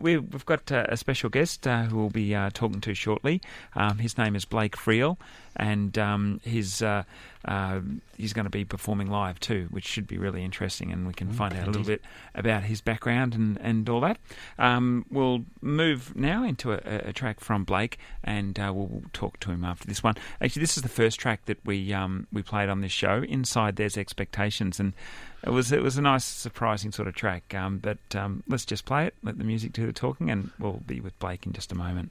We've, we've got uh, a special guest uh, who we'll be uh, talking to shortly. Um, his name is Blake Friel, and um, he's uh, uh, he's going to be performing live too, which should be really interesting, and we can find out a little bit about his background and, and all that. Um, we'll move now into a, a track from Blake, and uh, we'll talk to him after this one. Actually, this is the first track that we um, we played on this show. Inside there's expectations, and it was it was a nice, surprising sort of track. Um, but um, let's just play it. Let the music do the talking, and we'll be with Blake in just a moment.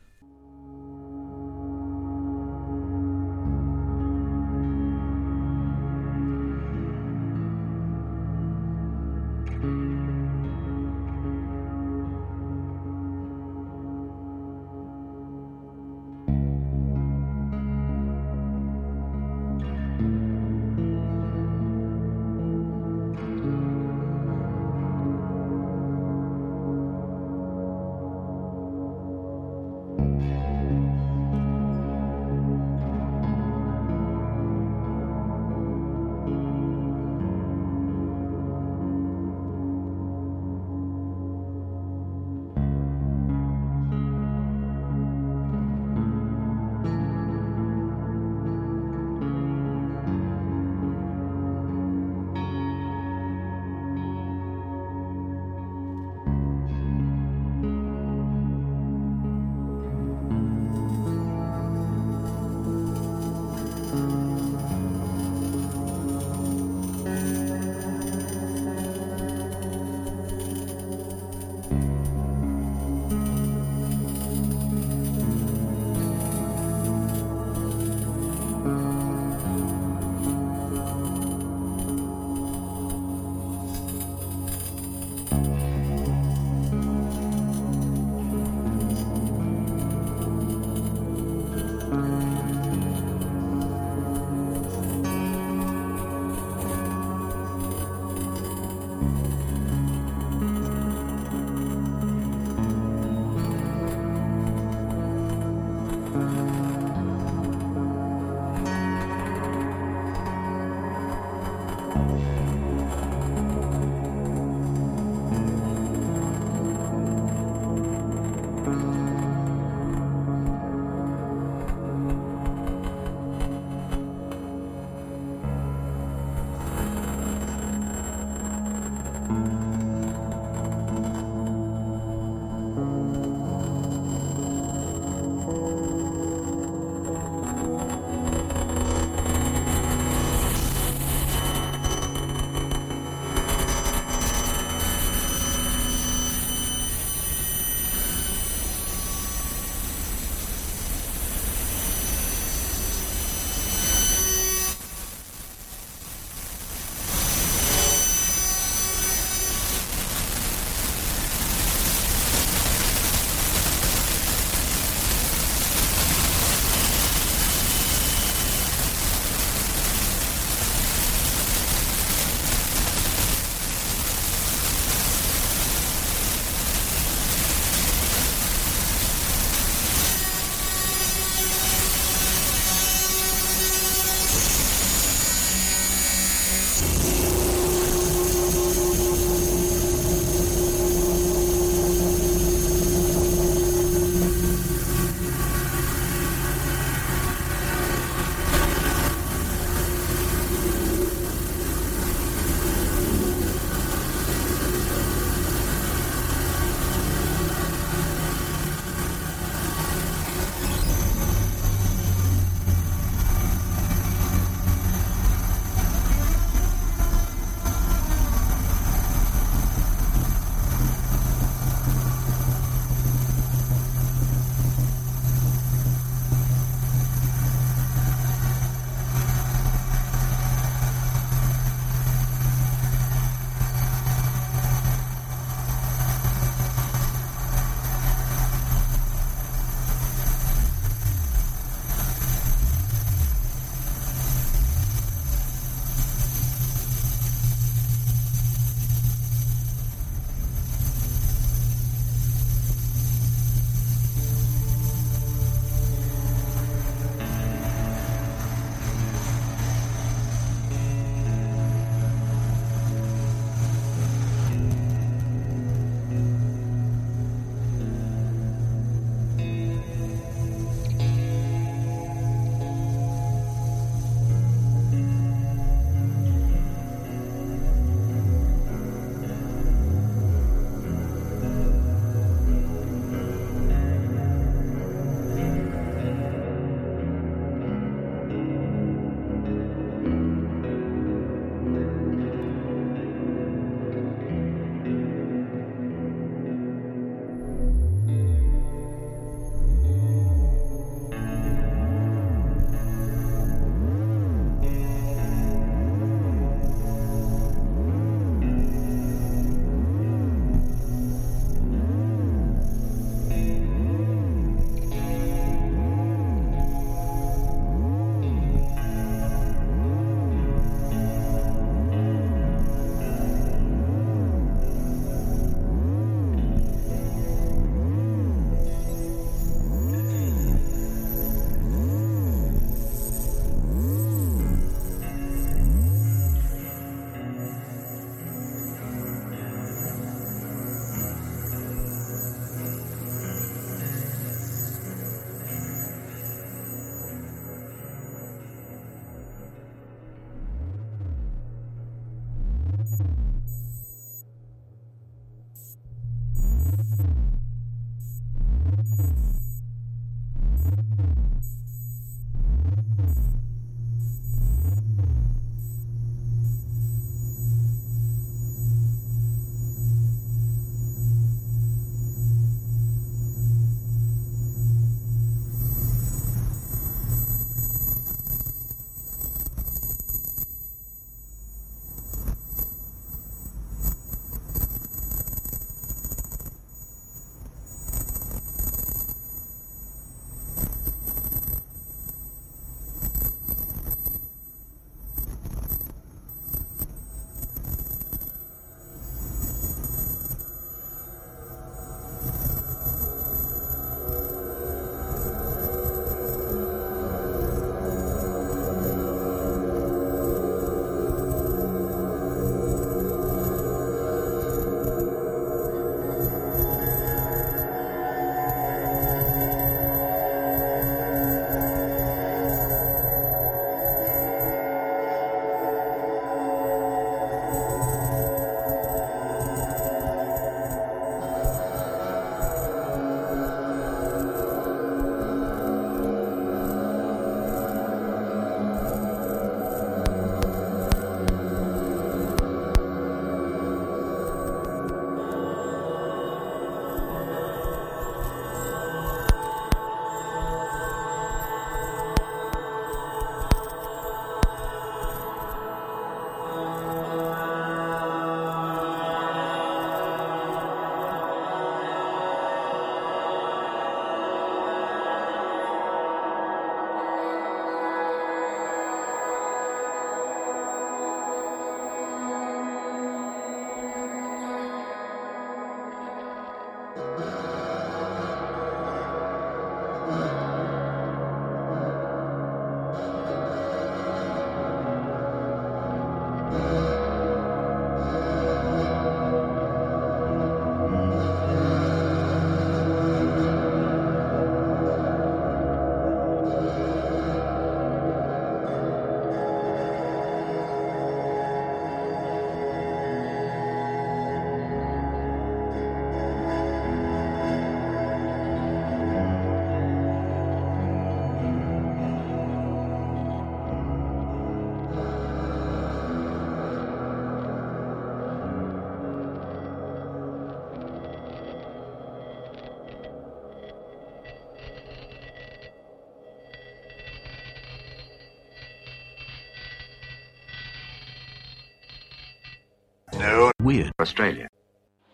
Australia.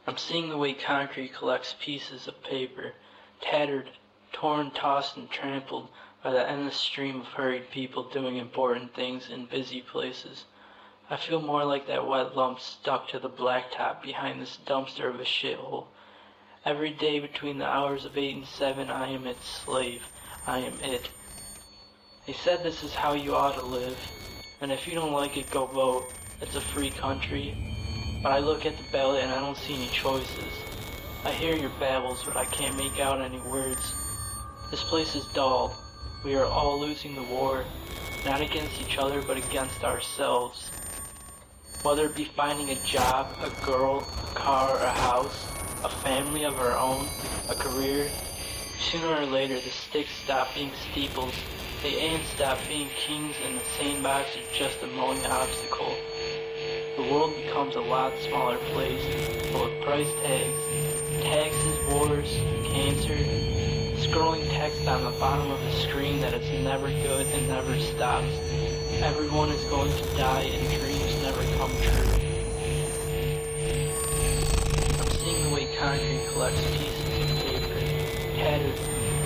I'm seeing the way concrete collects pieces of paper, tattered, torn, tossed, and trampled by the endless stream of hurried people doing important things in busy places. I feel more like that wet lump stuck to the blacktop behind this dumpster of a shithole. Every day between the hours of 8 and 7, I am its slave. I am it. They said this is how you ought to live, and if you don't like it, go vote. It's a free country. But I look at the ballot and I don't see any choices. I hear your babbles, but I can't make out any words. This place is dull. We are all losing the war, not against each other, but against ourselves. Whether it be finding a job, a girl, a car, a house, a family of our own, a career, sooner or later the sticks stop being steeples, the ants stop being kings, and the sandbox is just a mowing obstacle. The world becomes a lot smaller place, full of price tags, taxes, wars, cancer, scrolling text on the bottom of a screen that is never good and never stops. Everyone is going to die and dreams never come true. I'm seeing the way concrete collects pieces of paper, tattered,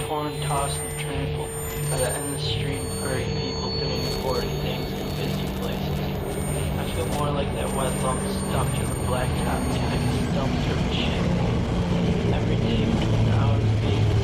torn, tossed, and trampled by the endless stream of hurried people doing important things. I feel more like that wet lump stuck to the blacktop behind this dumpster of shit. Every day the hours of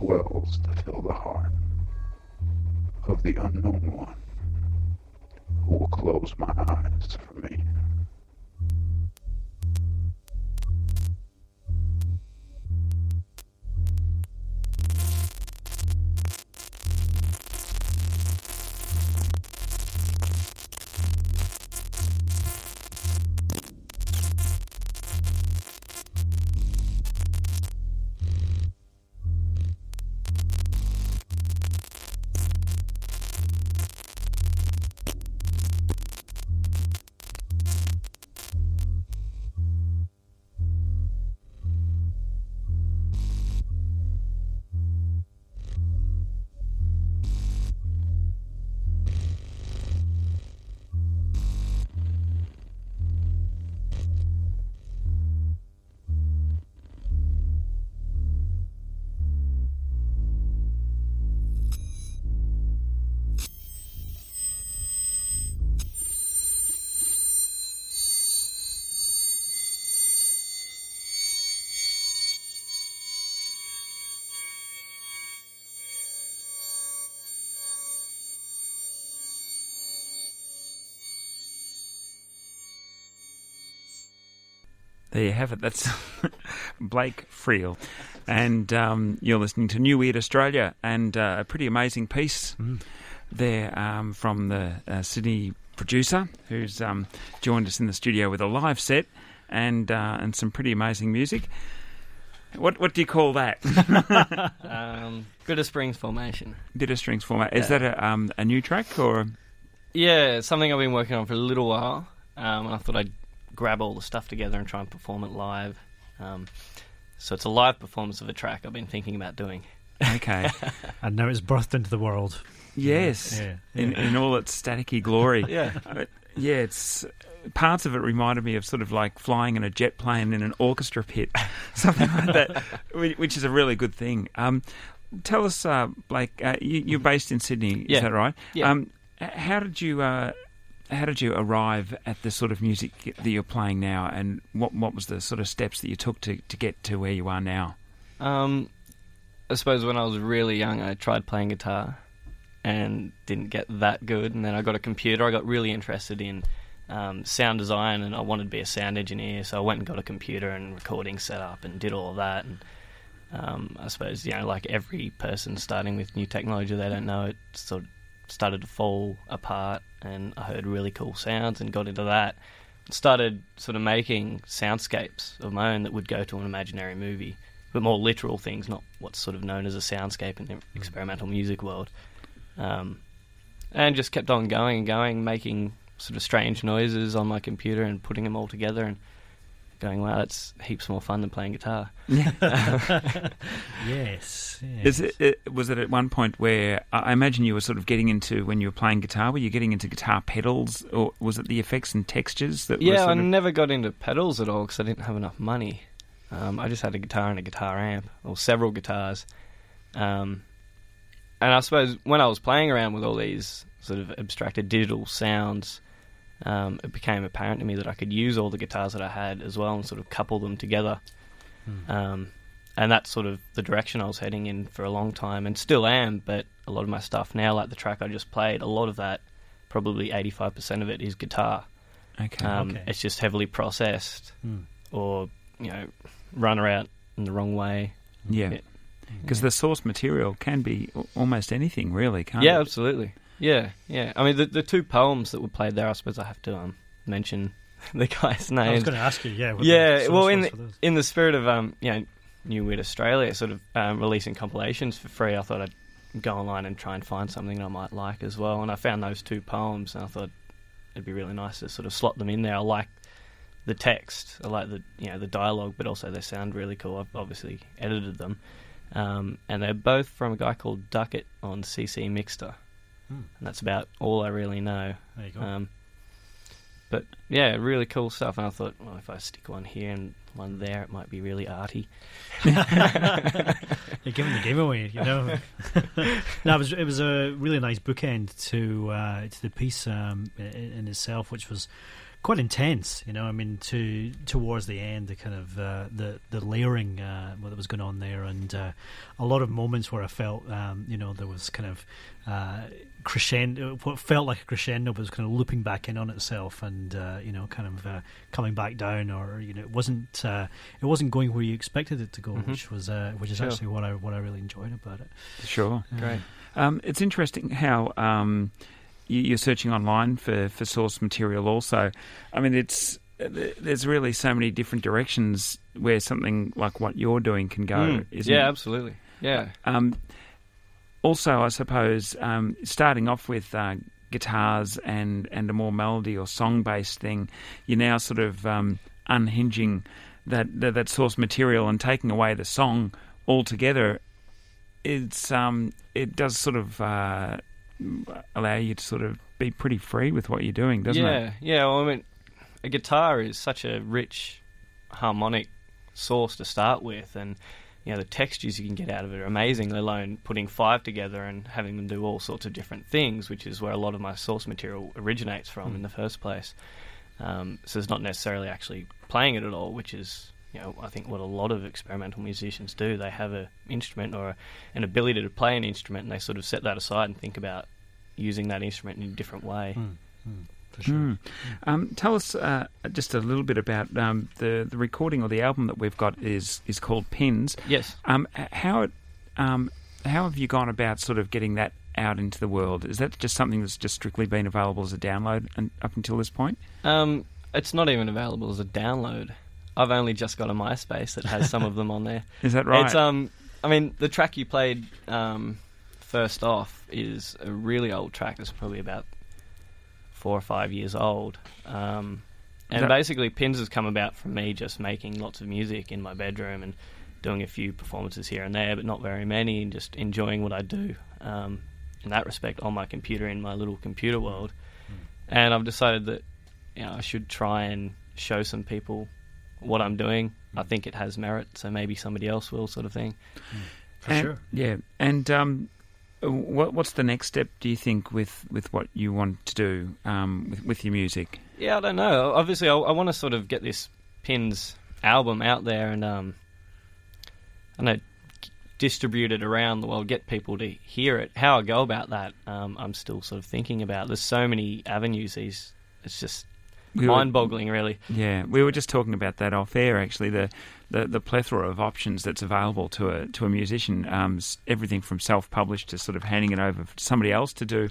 swells to fill the heart of the unknown one There you have it. That's Blake Friel. And um, you're listening to New Weird Australia and uh, a pretty amazing piece Mm. there um, from the uh, Sydney producer who's um, joined us in the studio with a live set and uh, and some pretty amazing music. What what do you call that? Um, Glitter Springs Formation. Bitter Springs Formation. Is Yeah. that a, um, a new track or? Yeah, something I've been working on for a little while, um, and I thought I'd grab all the stuff together and try and perform it live. Um, so it's a live performance of a track I've been thinking about doing. Okay. And now it's birthed into the world. yes. Yeah. In, in all its staticky glory. Yeah. But, yeah, it's parts of it reminded me of sort of like flying in a jet plane in an orchestra pit, something like that, which is a really good thing. Um, tell us, uh, Blake, uh, you, you're based in Sydney, is that right? Yeah. Um, how did you? Uh, how did you arrive at the sort of music that you're playing now, and what what was the sort of steps that you took to, to get to where you are now? Um, I suppose when I was really young, I tried playing guitar and didn't get that good. And then I got a computer. I got really interested in um, sound design and I wanted to be a sound engineer. So I went and got a computer and recording setup and did all that. And um, I suppose, you know, like every person starting with new technology, they don't know it sort of started to fall apart. And I heard really cool sounds and got into that. Started sort of making soundscapes of my own that would go to an imaginary movie but more literal things, not what's sort of known as a soundscape in the experimental music world. Um, and just kept on going and going, making sort of strange noises on my computer and putting them all together and going, wow, that's heaps more fun than playing guitar. Yes. yes. Is it, it, was it at one point where I I imagine you were sort of getting into when you were playing guitar? Were you getting into guitar pedals, or was it the effects and textures that? were Yeah, sort I of, never got into pedals at all because I didn't have enough money. Um, I just had a guitar and a guitar amp, or several guitars. Um, and I suppose when I was playing around with all these sort of abstracted digital sounds, um, it became apparent to me that I could use all the guitars that I had as well and sort of couple them together. Um, and that's sort of the direction I was heading in for a long time, and still am. But a lot of my stuff now, like the track I just played, a lot of that, probably eighty-five percent of it, is guitar. okay. Um, Okay. It's just heavily processed, Hmm. or you know, run around in the wrong way. yeah, yeah. because the source material can be almost anything, really, can't yeah, it? Yeah, absolutely. Yeah, yeah. I mean, the the two poems that were played there, I suppose I have to um, mention the guy's name. I was going to ask you, yeah. Yeah, well, in the, in the spirit of um, you know, New Weird Australia, sort of um, releasing compilations for free, I thought I'd go online and try and find something I might like as well. And I found those two poems, and I thought it'd be really nice to sort of slot them in there. I like the text, I like the you know the dialogue, but also they sound really cool. I've obviously edited them, um, and they're both from a guy called Duckett on CC Mixter, And that's about all I really know. There you go. Um, but yeah, really cool stuff. And I thought, well, if I stick one here and one there, it might be really arty. You're giving the giveaway, you know. no, it was it was a really nice bookend to uh, to the piece um, in, in itself, which was quite intense. You know, I mean, to towards the end, the kind of uh, the the layering uh, what was going on there, and uh, a lot of moments where I felt, um, you know, there was kind of uh, crescendo, what felt like a crescendo, but was kind of looping back in on itself, and uh, you know, kind of uh, coming back down, or you know, it wasn't uh, it wasn't going where you expected it to go, Mhm. which was uh, which is Sure. actually what I what I really enjoyed about it. Sure. Great. Um, it's interesting how um, you're searching online for, for source material. Also, I mean, it's there's really so many different directions where something like what you're doing can go. Mm. Isn't yeah, it? absolutely. Yeah. Um, also, I suppose um, starting off with uh, guitars and, and a more melody or song based thing, you're now sort of um, unhinging that, that that source material and taking away the song altogether. It's um, it does sort of uh, allow you to sort of be pretty free with what you're doing, doesn't yeah, it? yeah. Well, I mean, a guitar is such a rich harmonic source to start with, and you know the textures you can get out of it are amazing. Let alone putting five together and having them do all sorts of different things, which is where a lot of my source material originates from in the first place. Um, so it's not necessarily actually playing it at all, which is you know I think what a lot of experimental musicians do. They have an instrument or an ability to play an instrument, and they sort of set that aside and think about using that instrument in a different way. Mm, mm, for sure. Mm. Um, tell us uh, just a little bit about um, the the recording or the album that we've got is is called Pins. Yes. Um, how it, um, how have you gone about sort of getting that out into the world? Is that just something that's just strictly been available as a download and up until this point? Um, it's not even available as a download. I've only just got a MySpace that has some of them on there. Is that right? It's um, I mean, the track you played um, first off is a really old track. It's probably about four or five years old. Um, and That- basically, Pins has come about from me just making lots of music in my bedroom and doing a few performances here and there, but not very many, and just enjoying what I do um, in that respect on my computer in my little computer world. And I've decided that you know I should try and show some people what I'm doing. I think it has merit, so maybe somebody else will, sort of thing. For And- sure. Yeah, and um, what what's the next step? Do you think with, with what you want to do um, with with your music? Yeah, I don't know. Obviously, I, I want to sort of get this Pins album out there and um, I know distribute it around the world, get people to hear it. How I go about that, um, I'm still sort of thinking about. There's so many avenues. These, it's just We mind-boggling, really. Yeah, we were just talking about that off air. Actually, the the, the plethora of options that's available to a to a musician, um, everything from self-published to sort of handing it over to somebody else to do.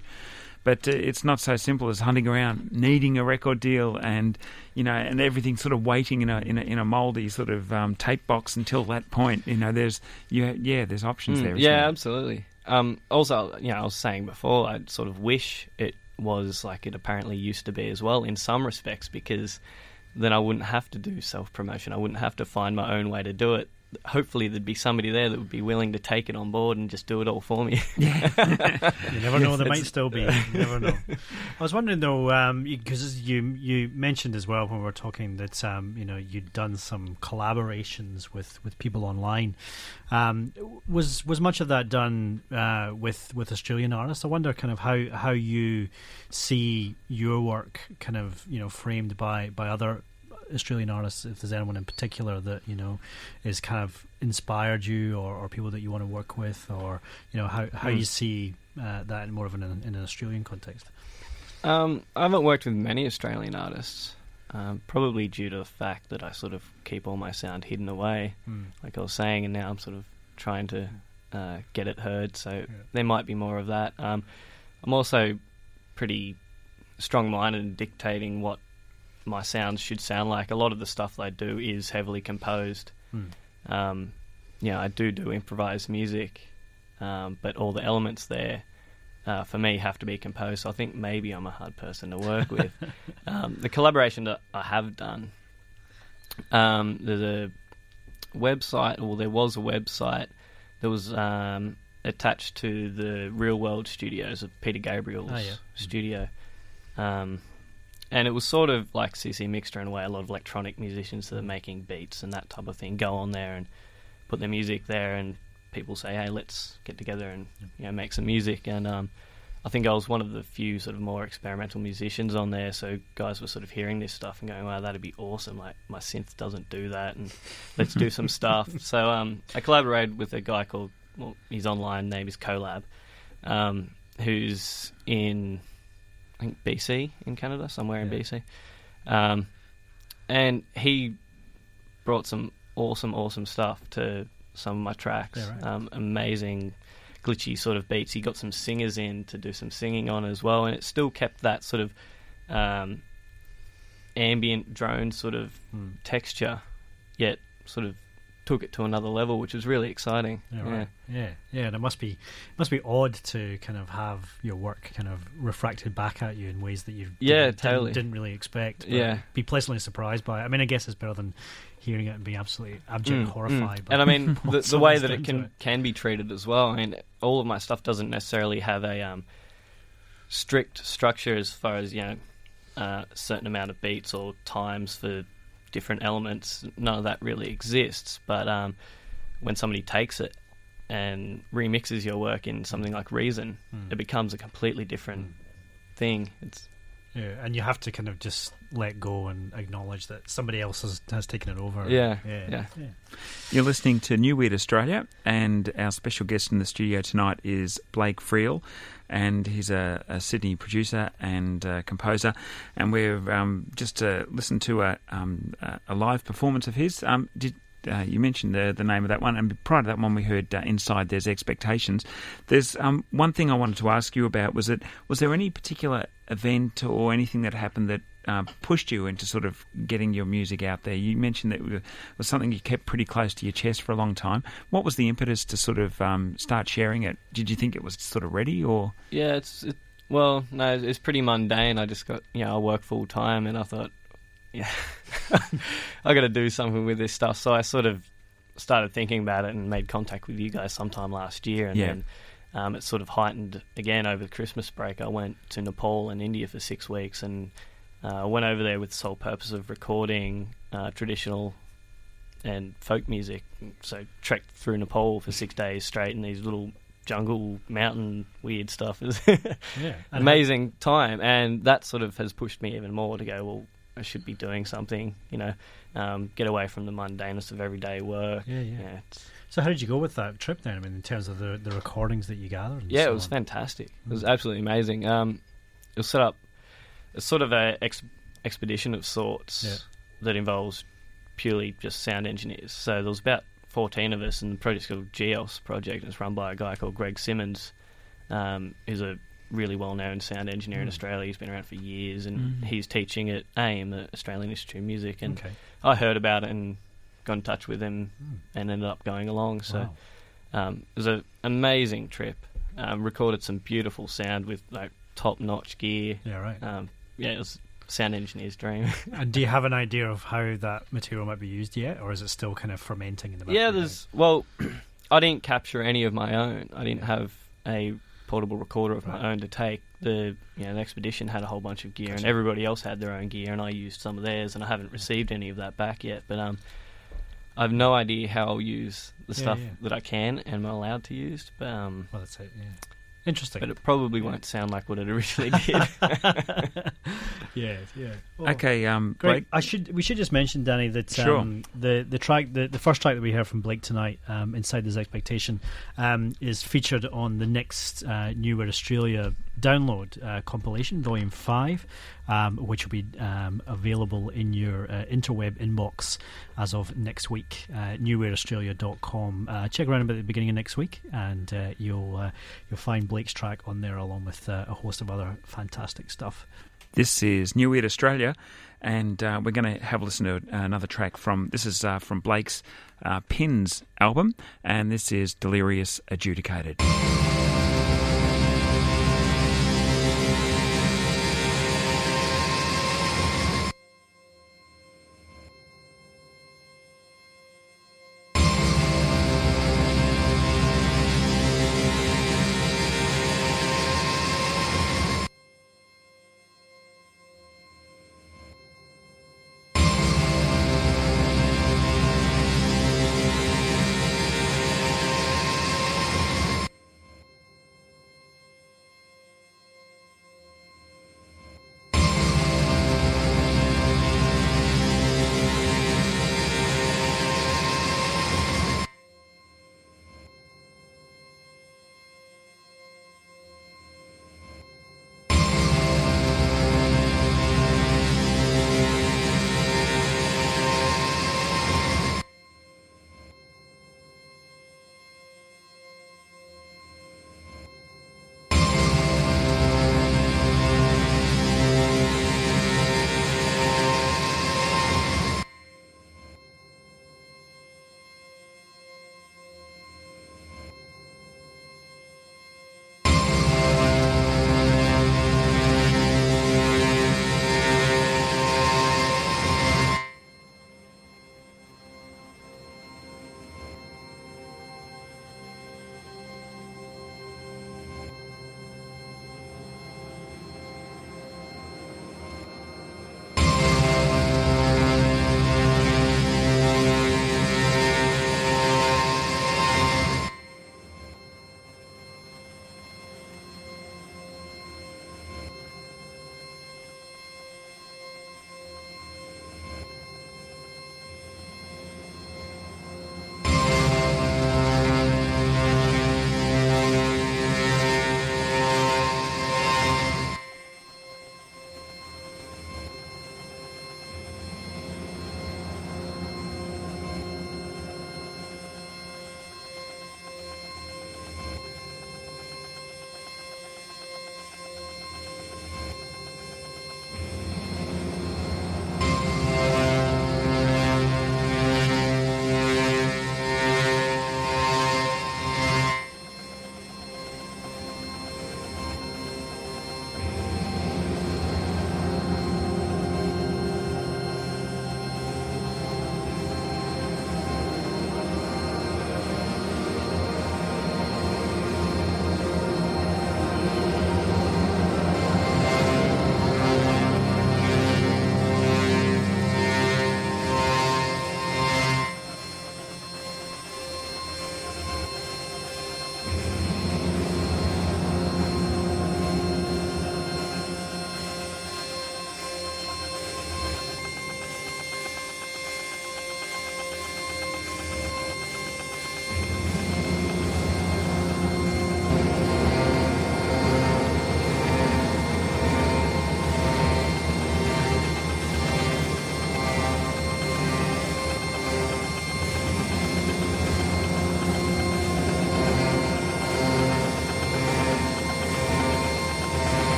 But uh, it's not so simple as hunting around, needing a record deal, and you know, and everything sort of waiting in a in a, in a mouldy sort of um, tape box until that point. You know, there's yeah, yeah, there's options Mm, there. yeah, there? absolutely. Um, also, you know, I was saying before, I sort of wish it was like it apparently used to be as well in some respects, because then I wouldn't have to do self promotion. I wouldn't have to find my own way to do it. Hopefully, there'd be somebody there that would be willing to take it on board and just do it all for me. You never know. There might still be. You never know. I was wondering though, because you you mentioned as well when we were talking that um, you know you'd done some collaborations with, with people online. Um, was was much of that done uh, with with Australian artists? I wonder kind of how how you see your work kind of you know framed by by other Australian artists, if there's anyone in particular that you know is kind of inspired you, or, or people that you want to work with, or you know how how Hmm. you see uh, that in more of an in an Australian context. Um, I haven't worked with many Australian artists, um, probably due to the fact that I sort of keep all my sound hidden away, like I was saying, and now I'm sort of trying to uh, get it heard. So there might be more of that. Um, I'm also pretty strong-minded in dictating what my sounds should sound like. A lot of the stuff I do is heavily composed. Hmm. Um, yeah, I do do improvised music, um, but all the elements there. Uh, for me, have to be composed. So I think maybe I'm a hard person to work with. um, the collaboration that I have done, um, there's a website, or there was a website that was um, attached to the Real World Studios of Peter Gabriel's Oh, yeah. studio. Um, and it was sort of like CC Mixter in a way. A lot of electronic musicians that are making beats and that type of thing go on there and put their music there, and people say, "Hey, let's get together and you know make some music." And um, I think I was one of the few sort of more experimental musicians on there. So guys were sort of hearing this stuff and going, "Wow, that'd be awesome!" Like my synth doesn't do that, and let's do some stuff. So um, I collaborated with a guy called well, his online name is Colab, um, who's in I think BC in Canada, somewhere in BC, um, and he brought some awesome, awesome stuff to some of my tracks. Yeah, right. um, amazing, glitchy sort of beats. He got some singers in to do some singing on as well, and it still kept that sort of um, ambient drone sort of Hmm. texture, yet sort of took it to another level, which was really exciting. Yeah, right. Yeah, yeah, and it must be must be odd to kind of have your work kind of refracted back at you in ways that you Yeah, didn't, totally. didn't, really expect. but Yeah. be pleasantly surprised by it. I mean, I guess it's better than hearing it and being absolutely abject Mm, horrified. mm. And I mean, the, the way that it can can be treated as well. I mean, all of my stuff doesn't necessarily have a um, strict structure as far as you know, uh, a certain amount of beats or times for different elements. None of that really exists. But um, when somebody takes it and remixes your work in something like Reason, Mm. it becomes a completely different thing. It's Yeah, and you have to kind of just let go and acknowledge that somebody else has, has taken it over. Yeah, yeah, yeah. You're listening to New Weird Australia, and our special guest in the studio tonight is Blake Friel, and he's a, a Sydney producer and uh, composer. And we've um, just uh, listened to a, um, a- live performance of his. Um, did uh, you mentioned the the name of that one? And prior to that one, we heard uh, "Inside There's Expectations." There's um, one thing I wanted to ask you about. Was it was there any particular event or anything that happened that uh, pushed you into sort of getting your music out there? You mentioned that it was something you kept pretty close to your chest for a long time. What was the impetus to sort of um, start sharing it? Did you think it was sort of ready, or Yeah, it's it, well, no, it's pretty mundane. I just got you know, I work full time, and I thought, yeah, I got to do something with this stuff. So I sort of started thinking about it and made contact with you guys sometime last year, and Yeah. then um, it sort of heightened again over the Christmas break. I went to Nepal and India for six weeks, and uh, went over there with the sole purpose of recording uh, traditional and folk music. So trekked through Nepal for six days straight in these little jungle mountain weird stuff. It was yeah. And amazing time, and that sort of has pushed me even more to go. Well, I should be doing something, you know, um, get away from the mundaneness of everyday work. Yeah, yeah. yeah, it's, So how did you go with that trip then? I mean, in terms of the the recordings that you gathered. And yeah so it was on? fantastic. It was Mm. absolutely amazing. Um, it was set up as sort of a ex- expedition of sorts Yeah. that involves purely just sound engineers. So there was about 14 of us, and the project's called GEOS Project. and It's run by a guy called Greg Simmons, um, who's a really well-known sound engineer in Mm. Australia. He's been around for years, and Mm. he's teaching at AIM, the Australian Institute of Music. And Okay. I heard about it and got in touch with him Mm. and ended up going along. So Wow. um, it was an amazing trip. Um, recorded some beautiful sound with like top-notch gear. Yeah, right. Yeah, it was sound engineer's dream. and do you have an idea of how that material might be used yet, or is it still kind of fermenting in the back? yeah, there's well, I didn't capture any of my own. I didn't have a portable recorder of Right. my own to take. The you know the expedition had a whole bunch of gear, and everybody else had their own gear, and I used some of theirs, and I haven't received any of that back yet. But um, I have no idea how I'll use the Yeah, stuff yeah. that I can and am allowed to use. But um, Well, that's it. Yeah. Interesting. but it probably Yeah. won't sound like what it originally did. yeah, yeah. Well, okay? Um, Great. Blake, I should we should just mention, Danny, that Sure. um, the the track the, the first track that we heard from Blake tonight, um, Inside This Expectation, um, is featured on the next uh, New Weird Australia download uh, compilation, Volume Five, um, which will be um, available in your uh, interweb inbox as of next week. Uh, newweirdaustralia.com. Uh, check around about the beginning of next week, and uh, you'll uh, you'll find Blake's track on there along with uh, a host of other fantastic stuff. This is New Weird Australia, and uh, we're going to have a listen to another track from this is uh, from Blake's uh, Pins album, and this is Delirious Adjudicated.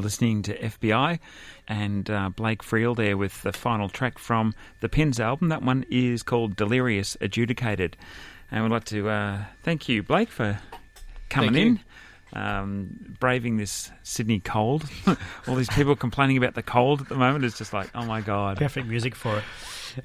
You're listening to FBI and uh, Blake Friel there with the final track from the Pins album. That one is called Delirious Adjudicated. And we'd like to uh, thank you, Blake, for coming Thank you. in. Um, braving this Sydney cold. All these people complaining about the cold at the moment. is just like, oh my God. Perfect music for it.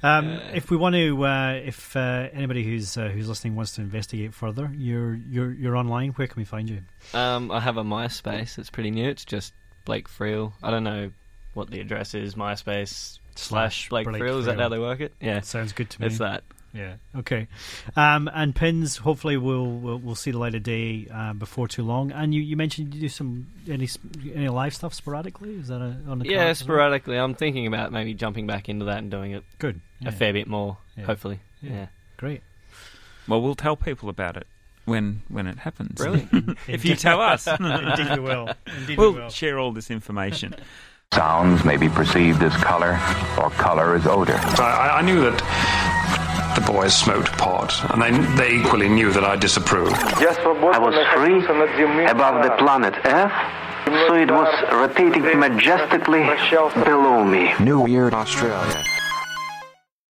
Um, if we want to, uh, if uh, anybody who's uh, who's listening wants to investigate further, you're you're you're online. Where can we find you? Um, I have a MySpace. It's pretty new. It's just Blake Friel. I don't know what the address is. MySpace slash Blake, Blake Friel. Is that how they work it? Yeah, Sounds good to me. it's that. Yeah. Okay. Um, and pins. Hopefully, we'll we'll, we'll see the light of day uh, before too long. And you, you mentioned you do some any any live stuff sporadically. Is that a, on the Yeah, cards as well? sporadically. I'm thinking about maybe jumping back into that and doing it Good. Yeah. a fair bit more. Yeah. Hopefully. Yeah. Yeah. Great. Well, we'll tell people about it when when it happens. Brilliant. if you tell us. Indeed, we will. Indeed, we we'll will. share all this information. Sounds may be perceived as color, or color as odor. I, I knew that the boys smoked pot, and they, they equally knew that I disapproved. I was free above the planet Earth, so it was rotating majestically below me. New Weird Australia.